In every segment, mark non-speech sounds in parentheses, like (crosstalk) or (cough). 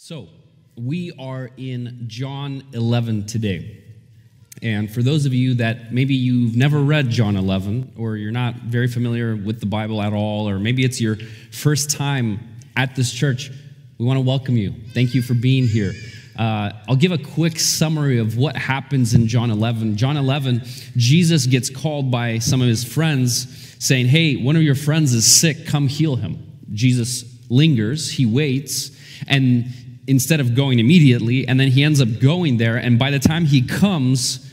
So, we are in John 11 today. And for those of you that maybe you've never read John 11, or you're not very familiar with the Bible at all, or maybe it's your first time at this church, we want to welcome you. Thank you for being here. Uh, I'll give a quick summary of what happens in John 11. John 11, Jesus gets called by some of his friends saying, Hey, one of your friends is sick, come heal him. Jesus lingers, he waits, and instead of going immediately, and then he ends up going there, and by the time he comes,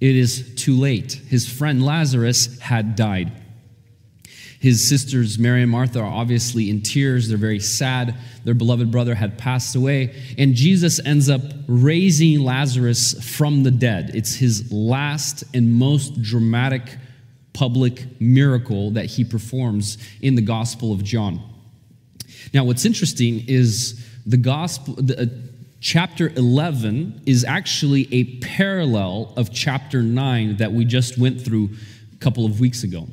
it is too late. His friend Lazarus had died. His sisters, Mary and Martha, are obviously in tears. They're very sad. Their beloved brother had passed away. And Jesus ends up raising Lazarus from the dead. It's his last and most dramatic public miracle that he performs in the Gospel of John. Now, what's interesting is the gospel, the, uh, chapter 11 is actually a parallel of chapter 9 that we just went through a couple of weeks ago.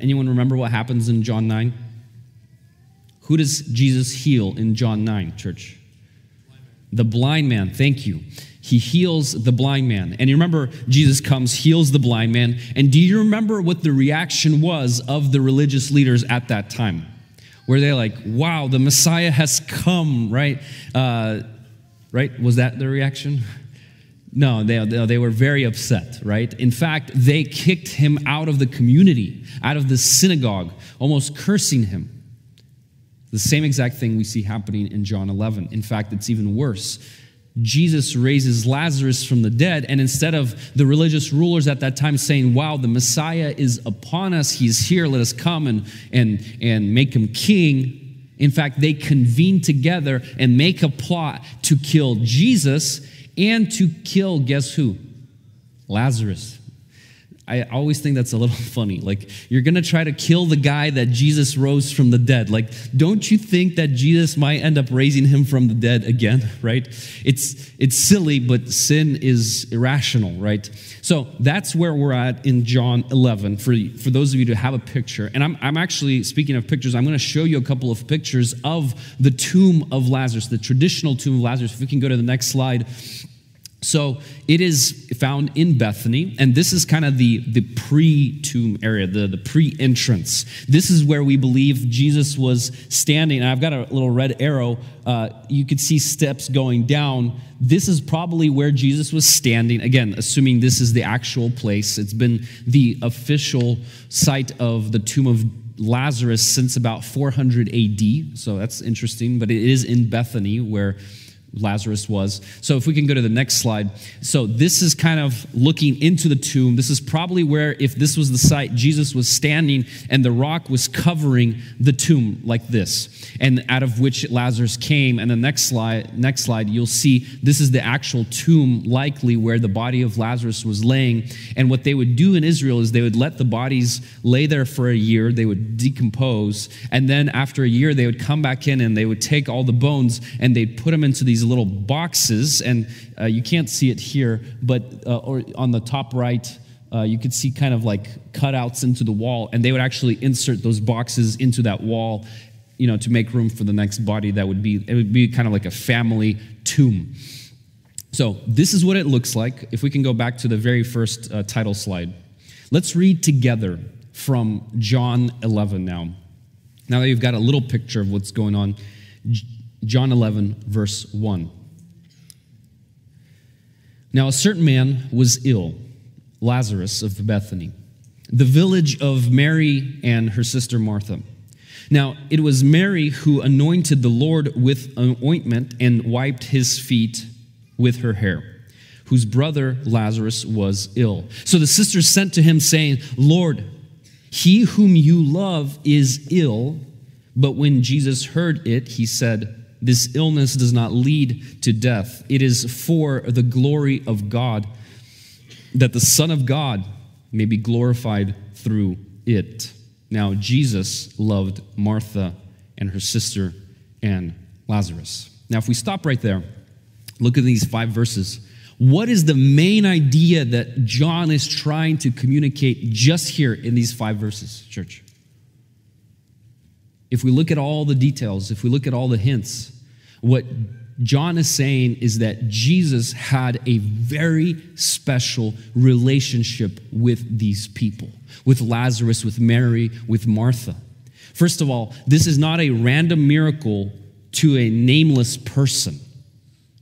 Anyone remember what happens in John 9? Who does Jesus heal in John 9, church? The blind man, thank you. He heals the blind man. And you remember, Jesus comes, heals the blind man. And do you remember what the reaction was of the religious leaders at that time? Where they're like, wow, the Messiah has come, right? Uh, right? Was that the reaction? (laughs) No, they, they were very upset, right? In fact, they kicked him out of the community, out of the synagogue, almost cursing him. The same exact thing we see happening in John 11. In fact, it's even worse. Jesus raises Lazarus from the dead, and instead of the religious rulers at that time saying, Wow, the Messiah is upon us, he's here, let us come and, and, and make him king, in fact, they convene together and make a plot to kill Jesus and to kill, guess who? Lazarus. I always think that's a little (laughs) funny. Like, you're going to try to kill the guy that Jesus rose from the dead. Like, don't you think that Jesus might end up raising him from the dead again, (laughs) right? It's, it's silly, but sin is irrational, right? So that's where we're at in John 11 for, for those of you to have a picture. And I'm, I'm actually, speaking of pictures, I'm going to show you a couple of pictures of the tomb of Lazarus, the traditional tomb of Lazarus. If we can go to the next slide. So it is found in Bethany, and this is kind of the, the pre tomb area, the, the pre entrance. This is where we believe Jesus was standing. And I've got a little red arrow. Uh, you could see steps going down. This is probably where Jesus was standing. Again, assuming this is the actual place. It's been the official site of the tomb of Lazarus since about 400 AD. So that's interesting, but it is in Bethany where Lazarus was. So, if we can go to the next slide. So, this is kind of looking into the tomb. This is probably where, if this was the site, Jesus was standing and the rock was covering the tomb like this, and out of which Lazarus came. And the next slide, next slide, you'll see this is the actual tomb, likely where the body of Lazarus was laying. And what they would do in Israel is they would let the bodies lay there for a year, they would decompose, and then after a year, they would come back in and they would take all the bones and they'd put them into these these little boxes, and uh, you can't see it here, but uh, or on the top right, uh, you could see kind of like cutouts into the wall, and they would actually insert those boxes into that wall, you know, to make room for the next body. That would be it would be kind of like a family tomb. So this is what it looks like. If we can go back to the very first uh, title slide, let's read together from John 11 now. Now that you've got a little picture of what's going on. John 11, verse 1. Now, a certain man was ill, Lazarus of Bethany, the village of Mary and her sister Martha. Now, it was Mary who anointed the Lord with an ointment and wiped his feet with her hair, whose brother Lazarus was ill. So the sisters sent to him, saying, Lord, he whom you love is ill. But when Jesus heard it, he said, this illness does not lead to death. It is for the glory of God, that the Son of God may be glorified through it. Now, Jesus loved Martha and her sister and Lazarus. Now, if we stop right there, look at these five verses. What is the main idea that John is trying to communicate just here in these five verses, church? If we look at all the details, if we look at all the hints, What John is saying is that Jesus had a very special relationship with these people, with Lazarus, with Mary, with Martha. First of all, this is not a random miracle to a nameless person,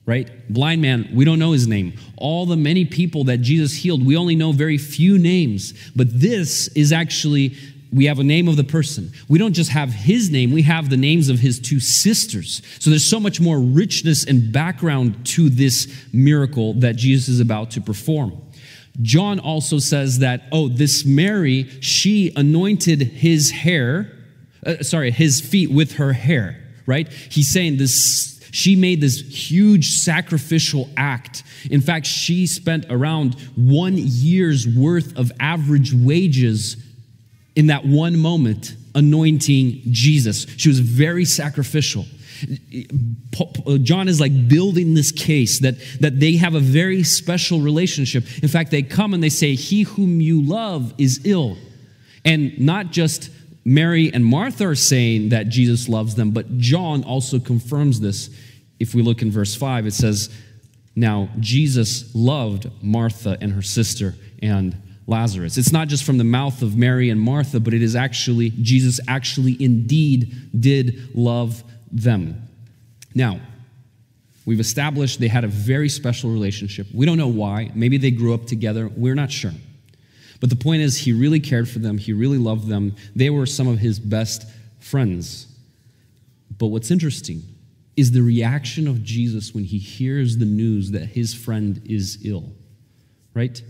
right? Blind man, we don't know his name. All the many people that Jesus healed, we only know very few names. But this is actually we have a name of the person. We don't just have his name, we have the names of his two sisters. So there's so much more richness and background to this miracle that Jesus is about to perform. John also says that, oh, this Mary, she anointed his hair, uh, sorry, his feet with her hair, right? He's saying this she made this huge sacrificial act. In fact, she spent around one year's worth of average wages in that one moment anointing Jesus. She was very sacrificial. John is like building this case that, that they have a very special relationship. In fact, they come and they say, He whom you love is ill. And not just Mary and Martha are saying that Jesus loves them, but John also confirms this. If we look in verse 5, it says, Now Jesus loved Martha and her sister and Lazarus. It's not just from the mouth of Mary and Martha, but it is actually, Jesus actually indeed did love them. Now, we've established they had a very special relationship. We don't know why. Maybe they grew up together. We're not sure. But the point is, he really cared for them, he really loved them. They were some of his best friends. But what's interesting is the reaction of Jesus when he hears the news that his friend is ill, right?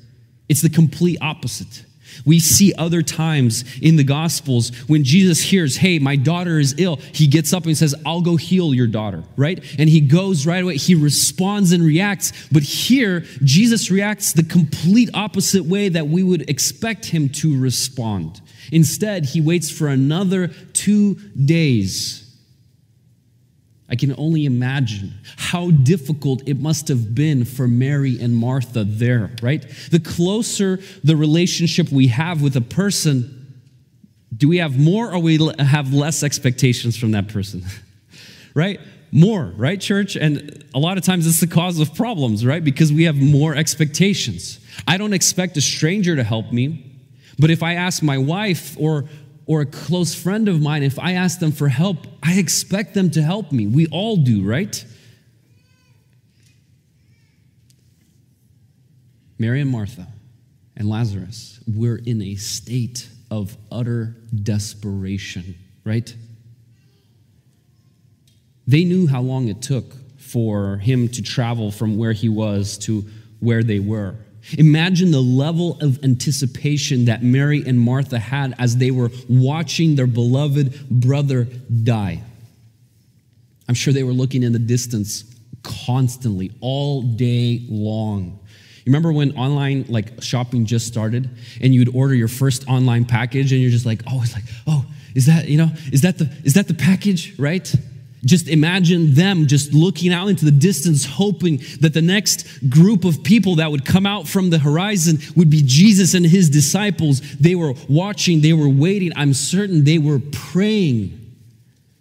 It's the complete opposite. We see other times in the Gospels when Jesus hears, Hey, my daughter is ill. He gets up and says, I'll go heal your daughter, right? And he goes right away. He responds and reacts. But here, Jesus reacts the complete opposite way that we would expect him to respond. Instead, he waits for another two days I can only imagine how difficult it must have been for Mary and Martha there, right? The closer the relationship we have with a person, do we have more or we have less expectations from that person? (laughs) right? More, right, church? And a lot of times it's the cause of problems, right? Because we have more expectations. I don't expect a stranger to help me, but if I ask my wife or or a close friend of mine, if I ask them for help, I expect them to help me. We all do, right? Mary and Martha and Lazarus were in a state of utter desperation, right? They knew how long it took for him to travel from where he was to where they were. Imagine the level of anticipation that Mary and Martha had as they were watching their beloved brother die. I'm sure they were looking in the distance constantly, all day long. You remember when online like shopping just started and you'd order your first online package and you're just like, oh, it's like, oh, is that, you know, is that the is that the package, right? Just imagine them just looking out into the distance, hoping that the next group of people that would come out from the horizon would be Jesus and his disciples. They were watching, they were waiting. I'm certain they were praying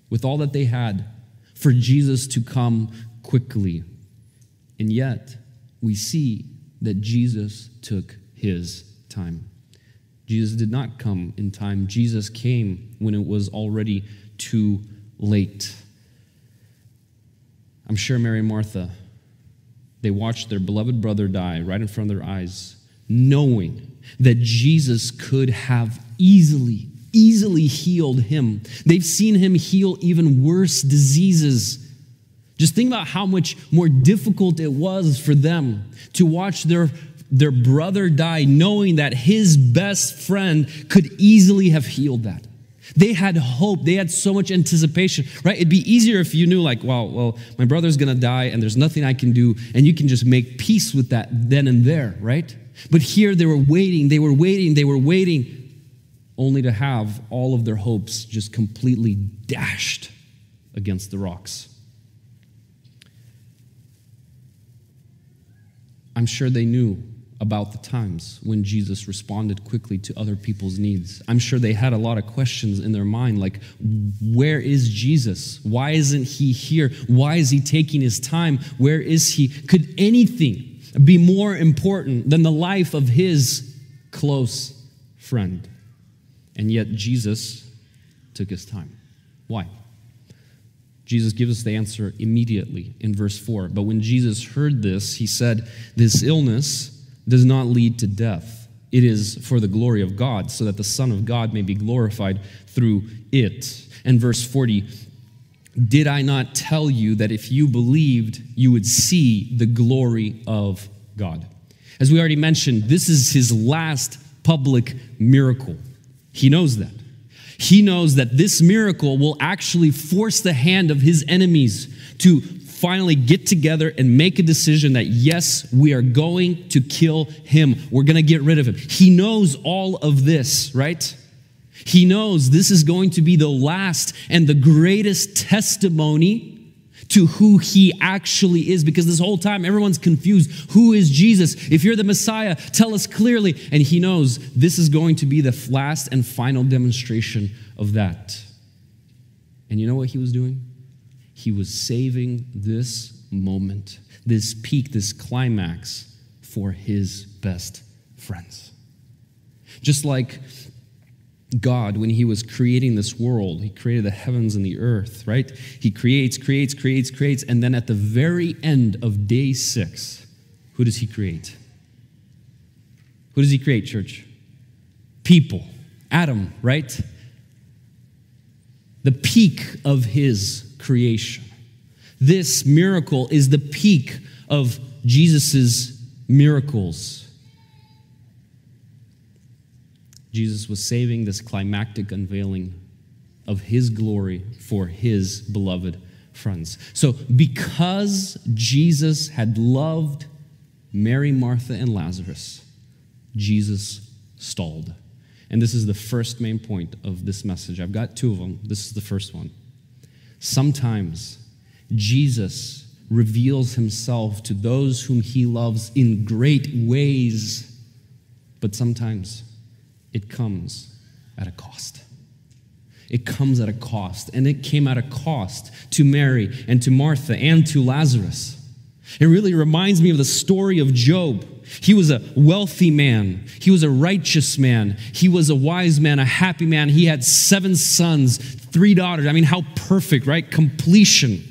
with all that they had for Jesus to come quickly. And yet, we see that Jesus took his time. Jesus did not come in time, Jesus came when it was already too late. I'm sure Mary and Martha, they watched their beloved brother die right in front of their eyes, knowing that Jesus could have easily, easily healed him. They've seen him heal even worse diseases. Just think about how much more difficult it was for them to watch their, their brother die, knowing that his best friend could easily have healed that. They had hope. They had so much anticipation, right? It'd be easier if you knew, like, well, well, my brother's gonna die and there's nothing I can do, and you can just make peace with that then and there, right? But here they were waiting, they were waiting, they were waiting, only to have all of their hopes just completely dashed against the rocks. I'm sure they knew about the times when Jesus responded quickly to other people's needs. I'm sure they had a lot of questions in their mind like, where is Jesus? Why isn't he here? Why is he taking his time? Where is he? Could anything be more important than the life of his close friend? And yet, Jesus took his time. Why? Jesus gives us the answer immediately in verse 4. But when Jesus heard this, he said, This illness does not lead to death. It is for the glory of God, so that the Son of God may be glorified through it. And verse 40 Did I not tell you that if you believed, you would see the glory of God? As we already mentioned, this is his last public miracle. He knows that. He knows that this miracle will actually force the hand of his enemies to finally get together and make a decision that, yes, we are going to kill him. We're going to get rid of him. He knows all of this, right? He knows this is going to be the last and the greatest testimony to who he actually is because this whole time everyone's confused. Who is Jesus? If you're the Messiah, tell us clearly. And he knows this is going to be the last and final demonstration of that. And you know what he was doing? He was saving this moment, this peak, this climax for his best friends. Just like God, when He was creating this world, He created the heavens and the earth, right? He creates, creates, creates, creates, and then at the very end of day six, who does He create? Who does He create, church? People. Adam, right? The peak of His creation. This miracle is the peak of Jesus' miracles. Jesus was saving this climactic unveiling of his glory for his beloved friends. So, because Jesus had loved Mary, Martha, and Lazarus, Jesus stalled. And this is the first main point of this message. I've got two of them. This is the first one. Sometimes Jesus reveals himself to those whom he loves in great ways, but sometimes it comes at a cost. It comes at a cost, and it came at a cost to Mary and to Martha and to Lazarus. It really reminds me of the story of Job. He was a wealthy man. He was a righteous man. He was a wise man, a happy man. He had seven sons, three daughters. I mean, how perfect, right? Completion.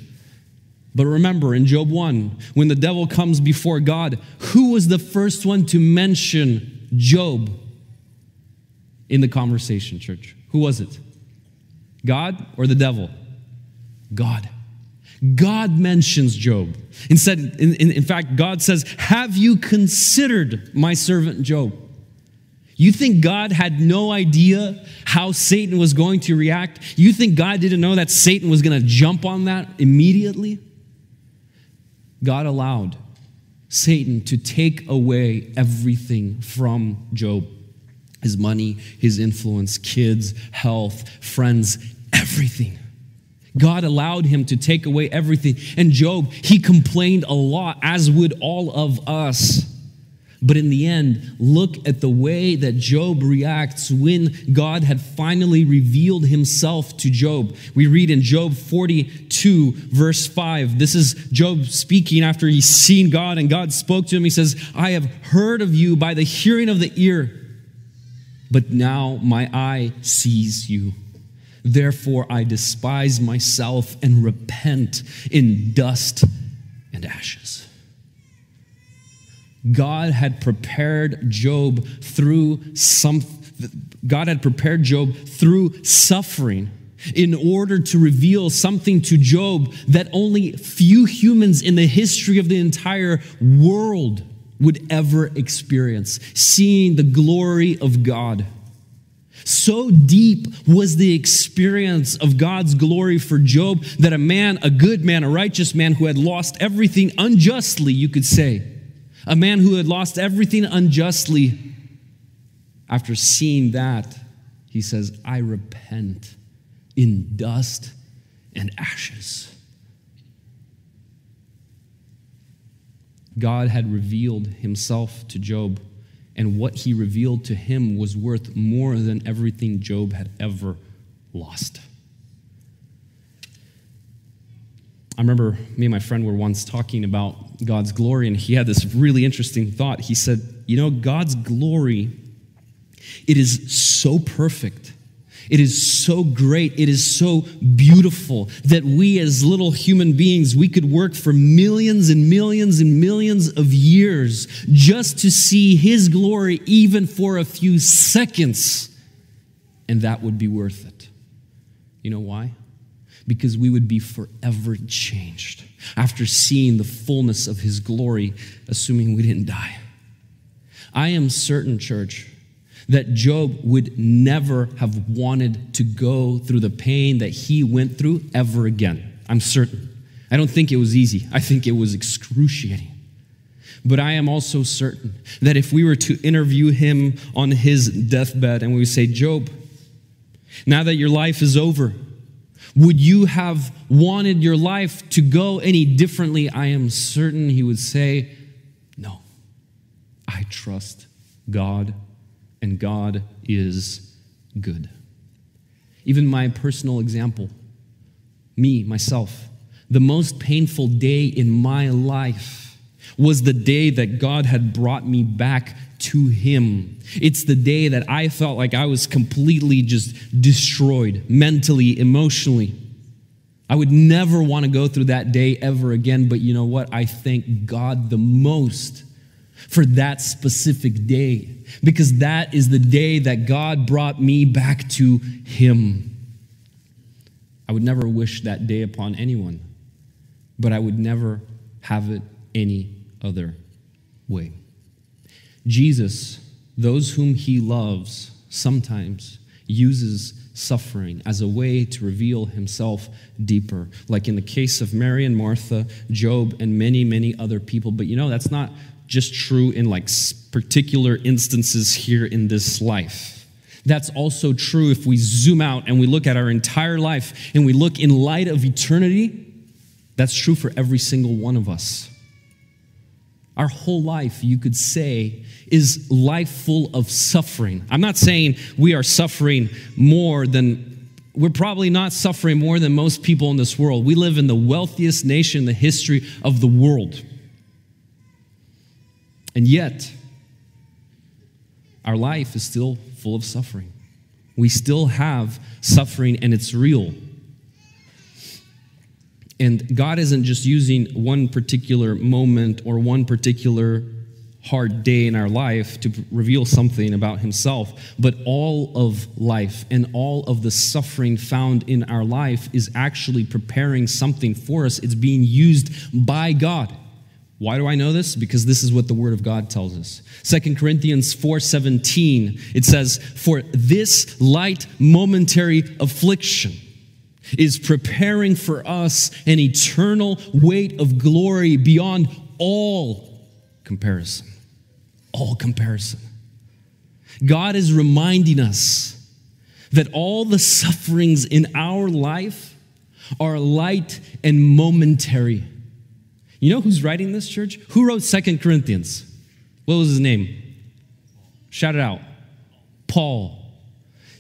But remember in Job 1, when the devil comes before God, who was the first one to mention Job? in the conversation, church? Who was it? God or the devil? God. God mentions Job. Instead, in, in, in, fact, God says, Have you considered my servant Job? You think God had no idea how Satan was going to react? You think God didn't know that Satan was going to jump on that immediately? God allowed Satan to take away everything from Job his money, his influence, kids, health, friends, everything. God allowed him to take away everything. And Job, he complained a lot, as would all of us. But in the end, look at the way that Job reacts when God had finally revealed himself to Job. We read in Job 42, verse 5. This is Job speaking after he's seen God, and God spoke to him. He says, I have heard of you by the hearing of the ear but now my eye sees you. Therefore, I despise myself and repent in dust and ashes. God had prepared Job through some God had prepared Job through suffering in order to reveal something to Job that only few humans in the history of the entire world would ever experience seeing the glory of God. So deep was the experience of God's glory for Job that a man, a good man, a righteous man who had lost everything unjustly, you could say, a man who had lost everything unjustly, after seeing that, he says, I repent in dust and ashes. God had revealed himself to Job, and what he revealed to him was worth more than everything Job had ever lost. I remember me and my friend were once talking about God's glory, and he had this really interesting thought. He said, You know, God's glory, it is so perfect. It is so great. It is so beautiful that we, as little human beings, we could work for millions and millions and millions of years just to see His glory, even for a few seconds. And that would be worth it. You know why? because we would be forever changed after seeing the fullness of his glory, assuming we didn't die. I am certain, church, that Job would never have wanted to go through the pain that he went through ever again. I'm certain. I don't think it was easy, I think it was excruciating. But I am also certain that if we were to interview him on his deathbed and we would say, Job, now that your life is over, would you have wanted your life to go any differently? I am certain he would say, No. I trust God, and God is good. Even my personal example, me, myself, the most painful day in my life was the day that God had brought me back to Him. It's the day that I felt like I was completely just destroyed mentally, emotionally. I would never want to go through that day ever again, but you know what? I thank God the most for that specific day because that is the day that God brought me back to Him. I would never wish that day upon anyone, but I would never have it any other way. Jesus, those whom he loves, sometimes uses suffering as a way to reveal himself deeper, like in the case of Mary and Martha, Job, and many, many other people. But you know, that's not just true in like particular instances here in this life. That's also true if we zoom out and we look at our entire life and we look in light of eternity. That's true for every single one of us. Our whole life, you could say, is life full of suffering. I'm not saying we are suffering more than, we're probably not suffering more than most people in this world. We live in the wealthiest nation in the history of the world. And yet, our life is still full of suffering. We still have suffering, and it's real. And God isn't just using one particular moment or one particular hard day in our life to reveal something about Himself, but all of life and all of the suffering found in our life is actually preparing something for us. It's being used by God. Why do I know this? Because this is what the word of God tells us. Second Corinthians 4:17 it says, "For this light momentary affliction is preparing for us an eternal weight of glory beyond all comparison. All comparison. God is reminding us that all the sufferings in our life are light and momentary. You know who's writing this, church? Who wrote Second Corinthians? What was his name? Shout it out. Paul.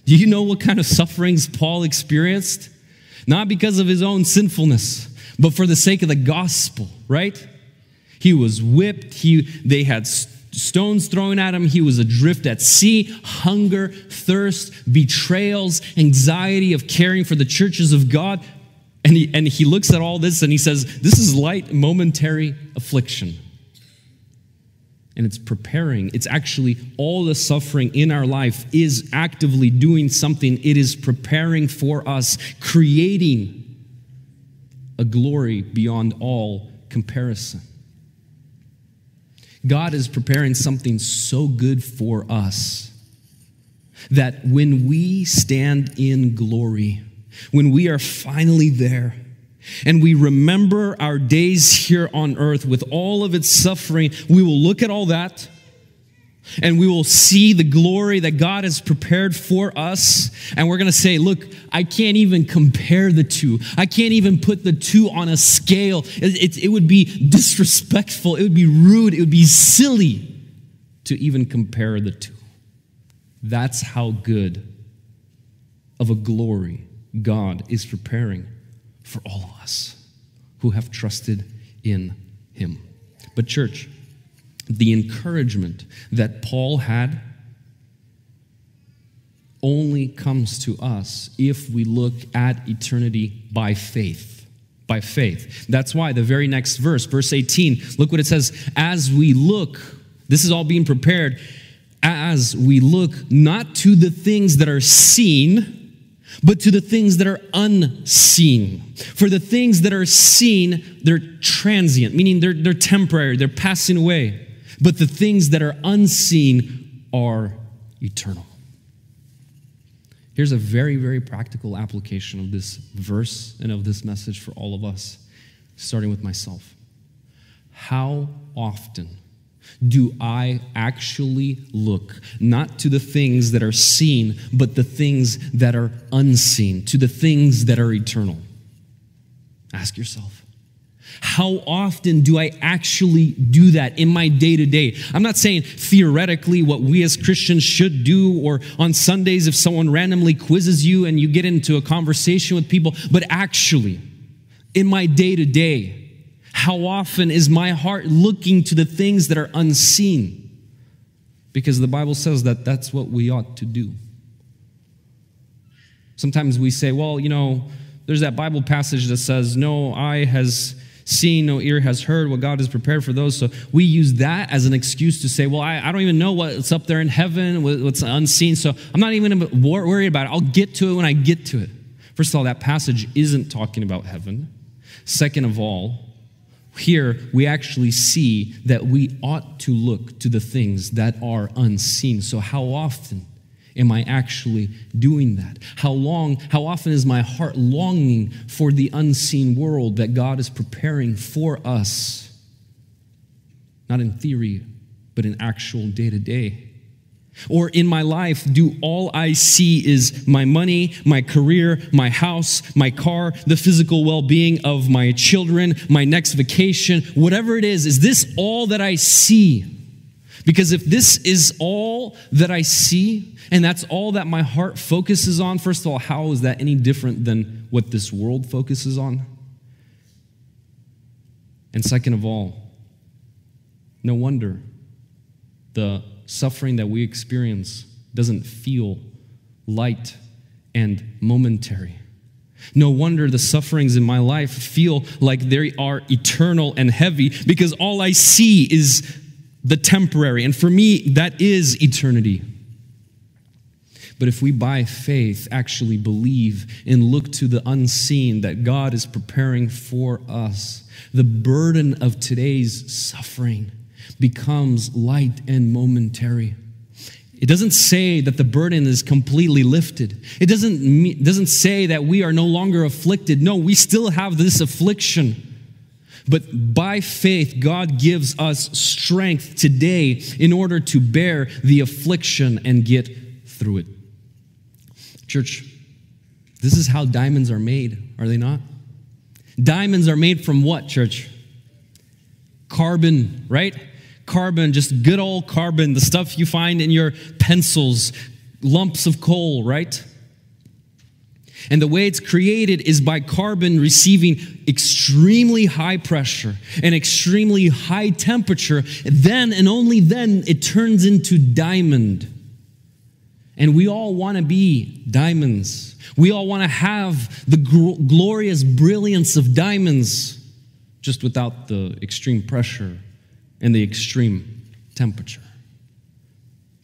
Do you know what kind of sufferings Paul experienced? not because of his own sinfulness, but for the sake of the gospel, right? He was whipped, he, they had stones thrown at him, he was adrift at sea, hunger, thirst, betrayals, anxiety of caring for the churches of God. And he, and he looks at all this and he says, This is light, momentary affliction and it's preparing. It's actually all the suffering in our life is actively doing something. It is preparing for us, creating a glory beyond all comparison. God is preparing something so good for us that when we stand in glory, when we are finally there, and we remember our days here on earth with all of its suffering, we will look at all that And we will see the glory that God has prepared for us. And we're going to say, look, I can't even compare the two. I can't even put the two on a scale. It, it, it would be disrespectful. It would be rude. It would be silly to even compare the two. That's how good of a glory God is preparing for all of us who have trusted in Him. But, church, the encouragement that Paul had only comes to us if we look at eternity by faith. By faith. That's why the very next verse, verse 18, look what it says. As we look, this is all being prepared, as we look not to the things that are seen, but to the things that are unseen. For the things that are seen, they're transient, meaning they're, they're temporary, they're passing away but the things that are unseen are eternal. Here's a very, very practical application of this verse and of this message for all of us, starting with myself. How often do I actually look not to the things that are seen, but the things that are unseen, to the things that are eternal? Ask yourself. How often do I actually do that in my day to day? I'm not saying theoretically what we as Christians should do, or on Sundays if someone randomly quizzes you and you get into a conversation with people, but actually, in my day to day, how often is my heart looking to the things that are unseen? Because the Bible says that that's what we ought to do. Sometimes we say, well, you know, there's that Bible passage that says, no eye has seen, no ear has heard what God has prepared for those. So we use that as an excuse to say, well, I, I don't even know what's up there in heaven, what's unseen. So I'm not even worried about it. I'll get to it when I get to it. First of all, that passage isn't talking about heaven. Second of all, here we actually see that we ought to look to the things that are unseen. So, how often Am I actually doing that? How long, how often is my heart longing for the unseen world that God is preparing for us? Not in theory, but in actual day to day. Or in my life, do all I see is my money, my career, my house, my car, the physical well being of my children, my next vacation, whatever it is, is this all that I see? Because if this is all that I see, and that's all that my heart focuses on, first of all, how is that any different than what this world focuses on? And second of all, no wonder the suffering that we experience doesn't feel light and momentary. No wonder the sufferings in my life feel like they are eternal and heavy because all I see is the temporary. And for me, that is eternity. But if we by faith actually believe and look to the unseen that God is preparing for us, the burden of today's suffering becomes light and momentary. It doesn't say that the burden is completely lifted. It doesn't, doesn't say that we are no longer afflicted. No, we still have this affliction. But by faith, God gives us strength today in order to bear the affliction and get through it. Church, this is how diamonds are made, are they not? Diamonds are made from what, church? Carbon, right? Carbon, just good old carbon, the stuff you find in your pencils, lumps of coal, right? And the way it's created is by carbon receiving extremely high pressure and extremely high temperature. Then and only then it turns into diamond. And we all want to be diamonds. We all want to have the gl- glorious brilliance of diamonds, just without the extreme pressure and the extreme temperature.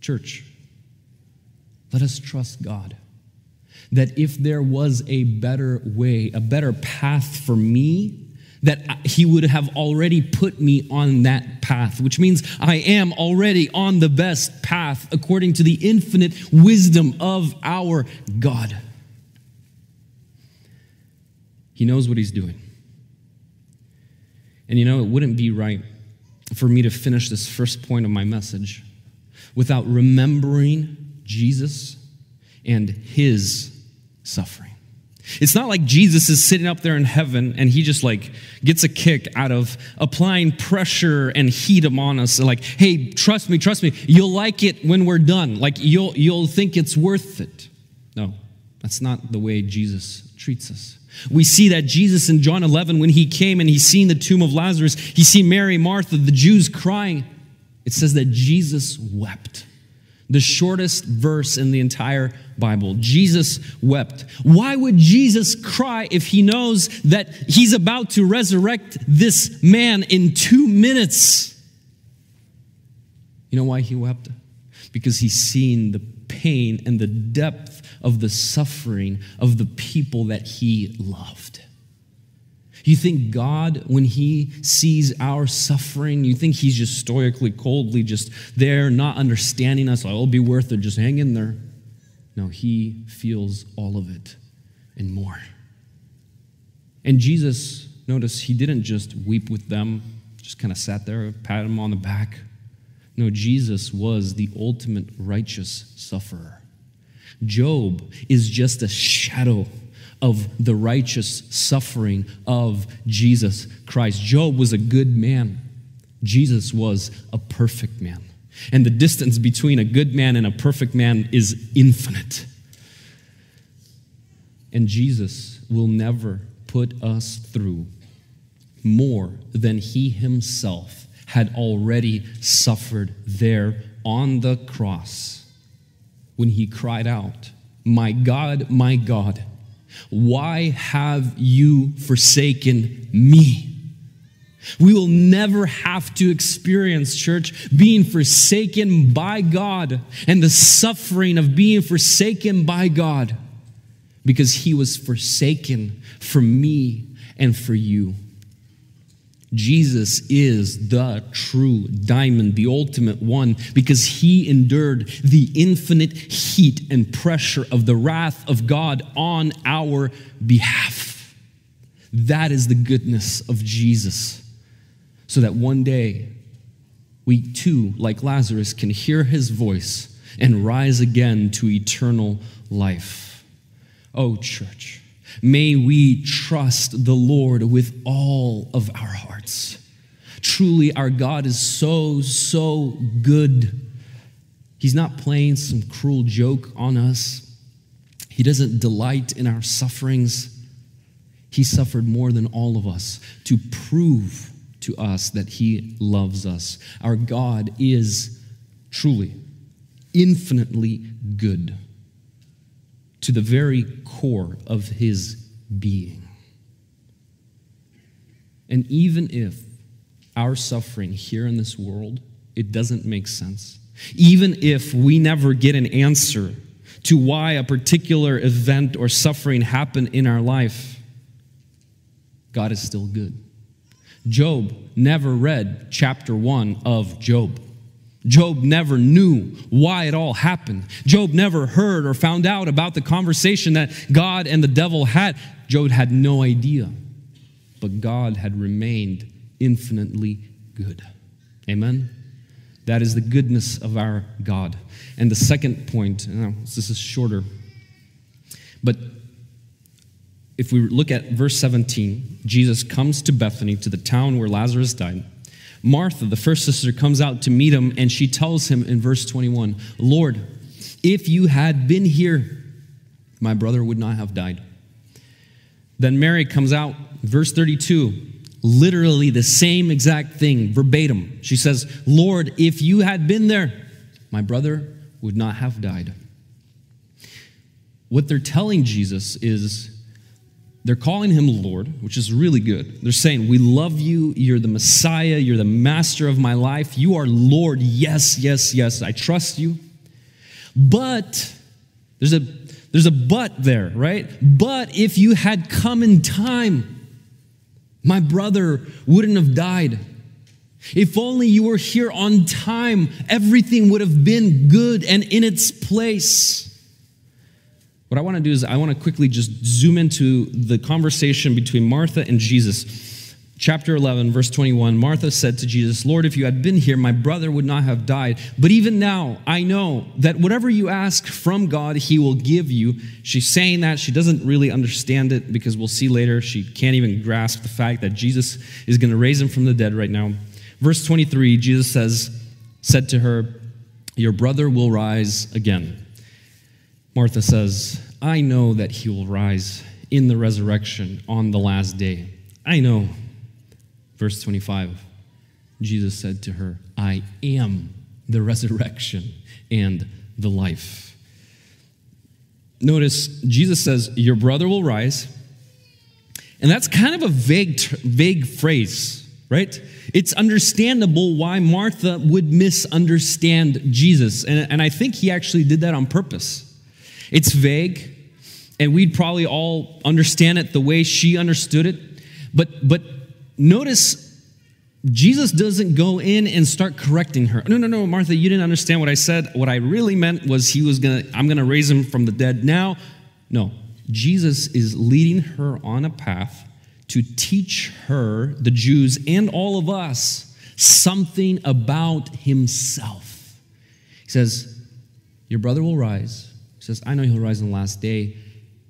Church, let us trust God that if there was a better way, a better path for me, that he would have already put me on that path, which means I am already on the best path according to the infinite wisdom of our God. He knows what he's doing. And you know, it wouldn't be right for me to finish this first point of my message without remembering Jesus and his suffering. It's not like Jesus is sitting up there in heaven and he just like gets a kick out of applying pressure and heat upon us. Like, hey, trust me, trust me, you'll like it when we're done. Like you'll you'll think it's worth it. No, that's not the way Jesus treats us. We see that Jesus in John 11, when he came and he seen the tomb of Lazarus, he see Mary, Martha, the Jews crying. It says that Jesus wept. The shortest verse in the entire Bible. Jesus wept. Why would Jesus cry if he knows that he's about to resurrect this man in two minutes? You know why he wept? Because he's seen the pain and the depth of the suffering of the people that he loved. You think God, when He sees our suffering, you think He's just stoically, coldly, just there, not understanding us, oh, it'll be worth it, just hang in there. No, He feels all of it and more. And Jesus, notice, He didn't just weep with them, just kind of sat there, pat them on the back. No, Jesus was the ultimate righteous sufferer. Job is just a shadow of the righteous suffering of Jesus Christ. Job was a good man, Jesus was a perfect man. And the distance between a good man and a perfect man is infinite. And Jesus will never put us through more than he himself had already suffered there on the cross when he cried out, My God, my God, why have you forsaken me? We will never have to experience, church, being forsaken by God and the suffering of being forsaken by God because He was forsaken for me and for you. Jesus is the true diamond, the ultimate one, because he endured the infinite heat and pressure of the wrath of God on our behalf. That is the goodness of Jesus. So that one day we too, like Lazarus, can hear his voice and rise again to eternal life. Oh, church. May we trust the Lord with all of our hearts. Truly, our God is so, so good. He's not playing some cruel joke on us. He doesn't delight in our sufferings. He suffered more than all of us to prove to us that He loves us. Our God is truly, infinitely good to the very core of his being. And even if our suffering here in this world, it doesn't make sense, even if we never get an answer to why a particular event or suffering happened in our life, God is still good. Job never read chapter one of Job. Job never knew why it all happened. Job never heard or found out about the conversation that God and the devil had. Job had no idea. But God had remained infinitely good. Amen? That is the goodness of our God. And the second point, this is shorter, but if we look at verse 17, Jesus comes to Bethany, to the town where Lazarus died. Martha, the first sister, comes out to meet him and she tells him in verse 21 Lord, if you had been here, my brother would not have died. Then Mary comes out, verse 32, literally the same exact thing, verbatim. She says, Lord, if you had been there, my brother would not have died. What they're telling Jesus is, they're calling him Lord, which is really good. They're saying, We love you. You're the Messiah. You're the master of my life. You are Lord. Yes, yes, yes. I trust you. But there's a there's a but there, right? But if you had come in time, my brother wouldn't have died. If only you were here on time, everything would have been good and in its place. What I want to do is I want to quickly just zoom into the conversation between Martha and Jesus. chapter 11, verse 21, Martha said to Jesus, Lord, if you had been here, my brother would not have died. But even now, I know that whatever you ask from God, he will give you. She's saying that. She doesn't really understand it because we'll see later she can't even grasp the fact that Jesus is going to raise him from the dead right now. Verse 23, Jesus says, said to her, Your brother will rise again. Martha says, I know that he will rise in the resurrection on the last day. I know. Verse 25 Jesus said to her, I am the resurrection and the life. Notice Jesus says, Your brother will rise. And that's kind of a vague, vague phrase, right? It's understandable why Martha would misunderstand Jesus. And, and I think he actually did that on purpose. It's vague, and we'd probably all understand it the way she understood it. But, but notice Jesus doesn't go in and start correcting her. No, no, no, Martha, you didn't understand what I said. What I really meant was he was gonna, I'm gonna raise him from the dead now. No, Jesus is leading her on a path to teach her, the Jews, and all of us something about himself. He says, Your brother will rise. Says, I know he'll rise on the last day.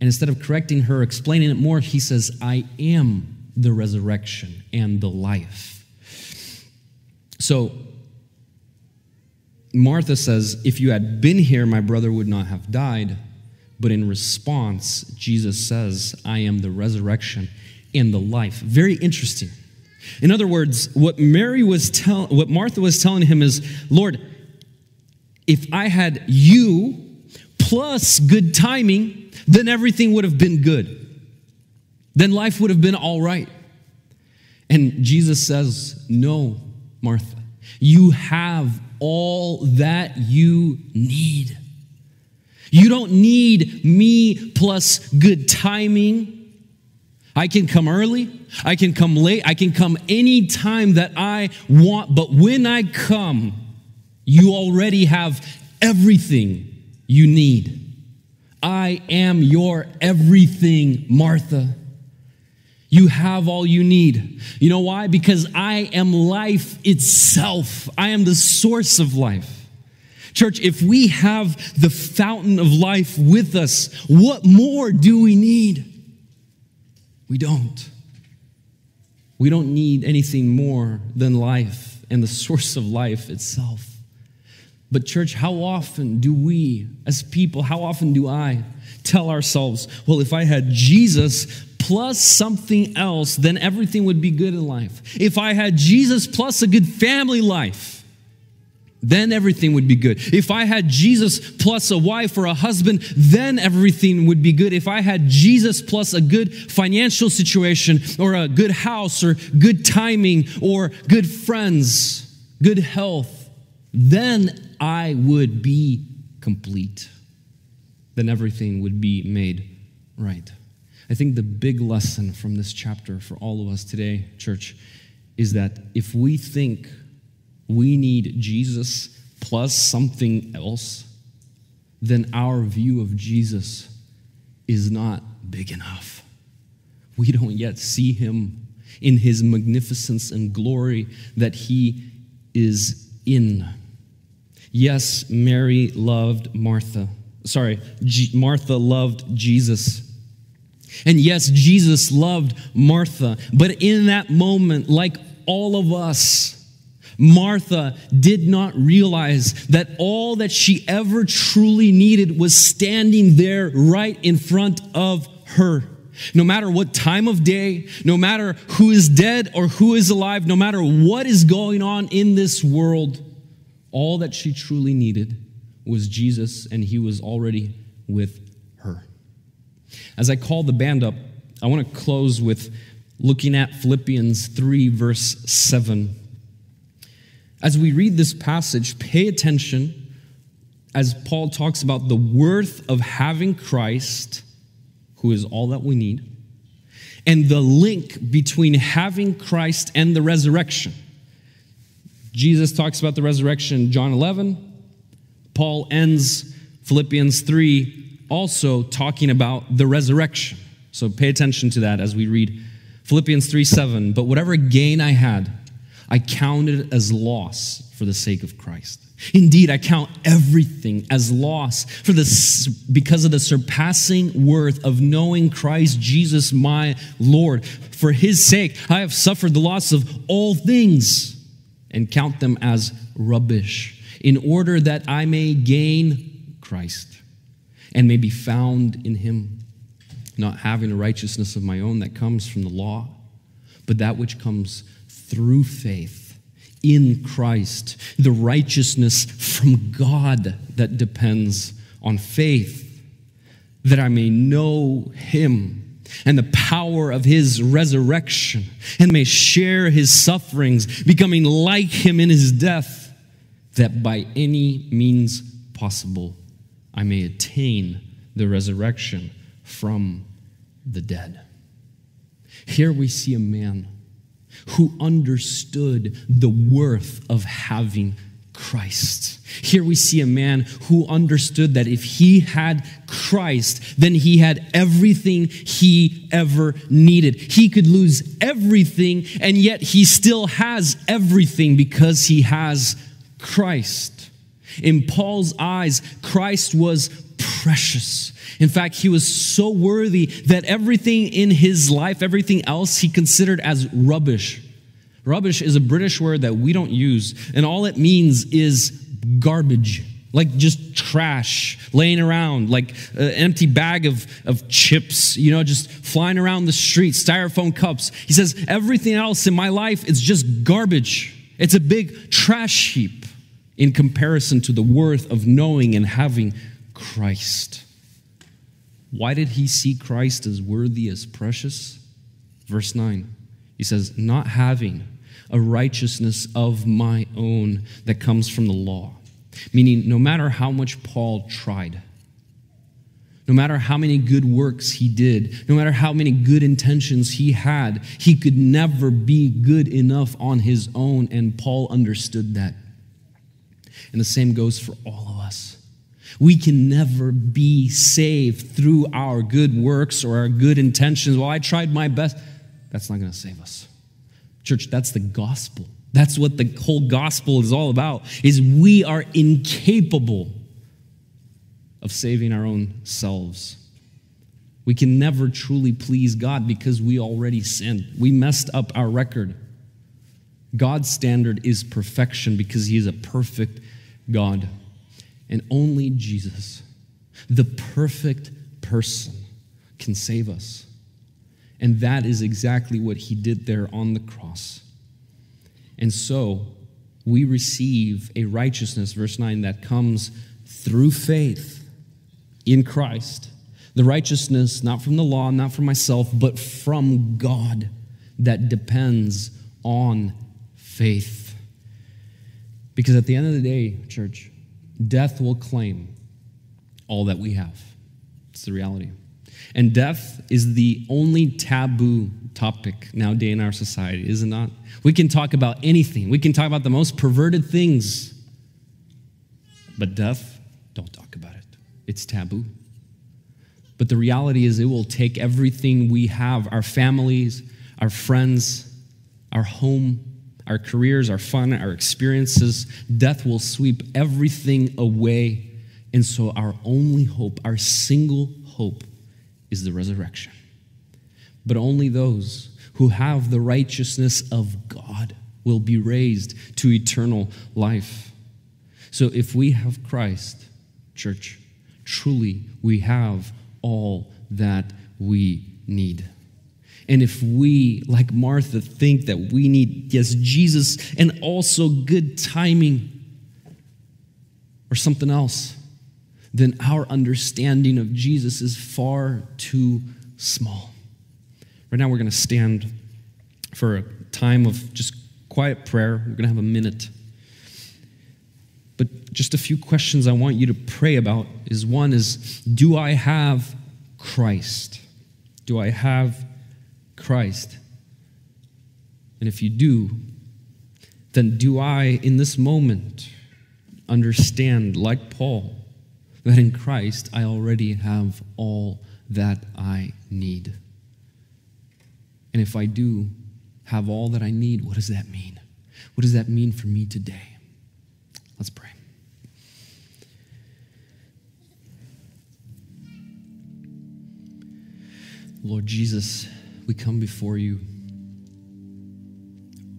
And instead of correcting her, explaining it more, he says, I am the resurrection and the life. So Martha says, If you had been here, my brother would not have died. But in response, Jesus says, I am the resurrection and the life. Very interesting. In other words, what Mary was telling, what Martha was telling him is, Lord, if I had you plus good timing, then everything would have been good. Then life would have been all right. And Jesus says, No, Martha. You have all that you need. You don't need me plus good timing. I can come early, I can come late, I can come any time that I want, but when I come, you already have everything you need. I am your everything, Martha. You have all you need. You know why? Because I am life itself. I am the source of life. Church, if we have the fountain of life with us, what more do we need? We don't. We don't need anything more than life and the source of life itself. But, church, how often do we, as people, how often do I tell ourselves, well, if I had Jesus plus something else, then everything would be good in life. If I had Jesus plus a good family life, then everything would be good. If I had Jesus plus a wife or a husband, then everything would be good. If I had Jesus plus a good financial situation or a good house or good timing or good friends, good health, then I would be complete. Then everything would be made right. I think the big lesson from this chapter for all of us today, church, is that if we think we need Jesus plus something else, then our view of Jesus is not big enough. We don't yet see him in his magnificence and glory that he is in. Yes, Mary loved Martha. Sorry, G- Martha loved Jesus. And yes, Jesus loved Martha, but in that moment, like all of us, Martha did not realize that all that she ever truly needed was standing there right in front of her. No matter what time of day, no matter who is dead or who is alive, no matter what is going on in this world, all that she truly needed was Jesus, and he was already with her. as I call the band up, I want to close with looking at Philippians 3, verse 7. As we read this passage, pay attention as Paul talks about the worth of having Christ, who is all that we need, and the link between having Christ and the resurrection. Jesus talks about the resurrection John 11. Paul ends Philippians 3 also talking about the resurrection. So pay attention to that as we read Philippians 3 7, but whatever gain I had, I counted as loss for the sake of Christ. Indeed, I count everything as loss for the, because of the surpassing worth of knowing Christ Jesus my Lord. For his sake, I have suffered the loss of all things and count them as rubbish, in order that I may gain Christ and may be found in him, not having a righteousness of my own that comes from the law, but that which comes through faith in Christ, the righteousness from God that depends on faith, that I may know him and the power of his resurrection and may share his sufferings, becoming like him in his death, that by any means possible I may attain the resurrection from the dead. Here we see a man who understood the worth of having Christ. Here we see a man who understood that if he had Christ, then he had everything he ever needed. He could lose everything, and yet he still has everything because he has Christ. In Paul's eyes, Christ was precious. In fact, he was so worthy that everything in his life, everything else, he considered as rubbish. Rubbish is a British word that we don't use, and all it means is garbage, like just trash laying around, like an empty bag of, of chips, you know, just flying around the street, styrofoam cups. He says, everything else in my life is just garbage. It's a big trash heap in comparison to the worth of knowing and having Christ. Why did he see Christ as worthy, as precious? Verse 9, he says, Not having a righteousness of my own that comes from the law. Meaning, no matter how much Paul tried, no matter how many good works he did, no matter how many good intentions he had, he could never be good enough on his own, and Paul understood that. And the same goes for all of us. We can never be saved through our good works or our good intentions. Well, I tried my best. That's not going to save us. Church, that's the gospel. That's what the whole gospel is all about. Is we are incapable of saving our own selves. We can never truly please God because we already sinned. We messed up our record. God's standard is perfection because he is a perfect God. And only Jesus, the perfect person, can save us. And that is exactly what he did there on the cross. And so we receive a righteousness, verse 9, that comes through faith in Christ. The righteousness, not from the law, not from myself, but from God, that depends on faith. Because at the end of the day, church, death will claim all that we have. It's the reality. And death is the only taboo topic nowadays in our society, is it not? We can talk about anything, we can talk about the most perverted things. But death, don't talk about it. It's taboo. But the reality is, it will take everything we have our families, our friends, our home, our careers, our fun, our experiences. Death will sweep everything away. And so, our only hope, our single hope, is the resurrection. But only those who have the righteousness of God will be raised to eternal life. So if we have Christ, church, truly we have all that we need. And if we, like Martha, think that we need, yes, Jesus and also good timing or something else, then our understanding of Jesus is far too small. Right now, we're going to stand for a time of just quiet prayer. We're going to have a minute. But just a few questions I want you to pray about is one is do I have Christ? Do I have Christ? And if you do, then do I in this moment understand, like Paul, that in Christ I already have all that I need. And if I do have all that I need, what does that mean? What does that mean for me today? Let's pray. Lord Jesus, we come before you.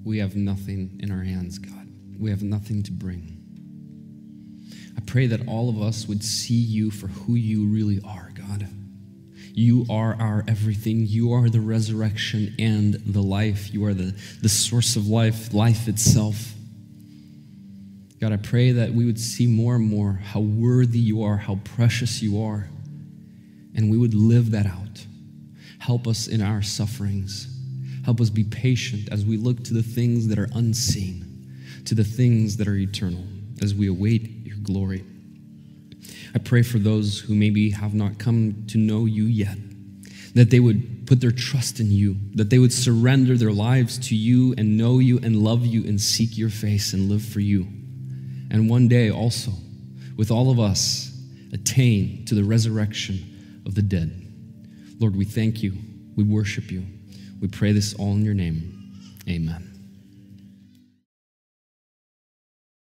We have nothing in our hands, God. We have nothing to bring. I pray that all of us would see you for who you really are, God. You are our everything. You are the resurrection and the life. You are the, the source of life, life itself. God, I pray that we would see more and more how worthy you are, how precious you are, and we would live that out. Help us in our sufferings. Help us be patient as we look to the things that are unseen, to the things that are eternal, as we await glory. I pray for those who maybe have not come to know you yet, that they would put their trust in you, that they would surrender their lives to you and know you and love you and seek your face and live for you. And one day also, with all of us, attain to the resurrection of the dead. Lord, we thank you. We worship you. We pray this all in your name. Amen.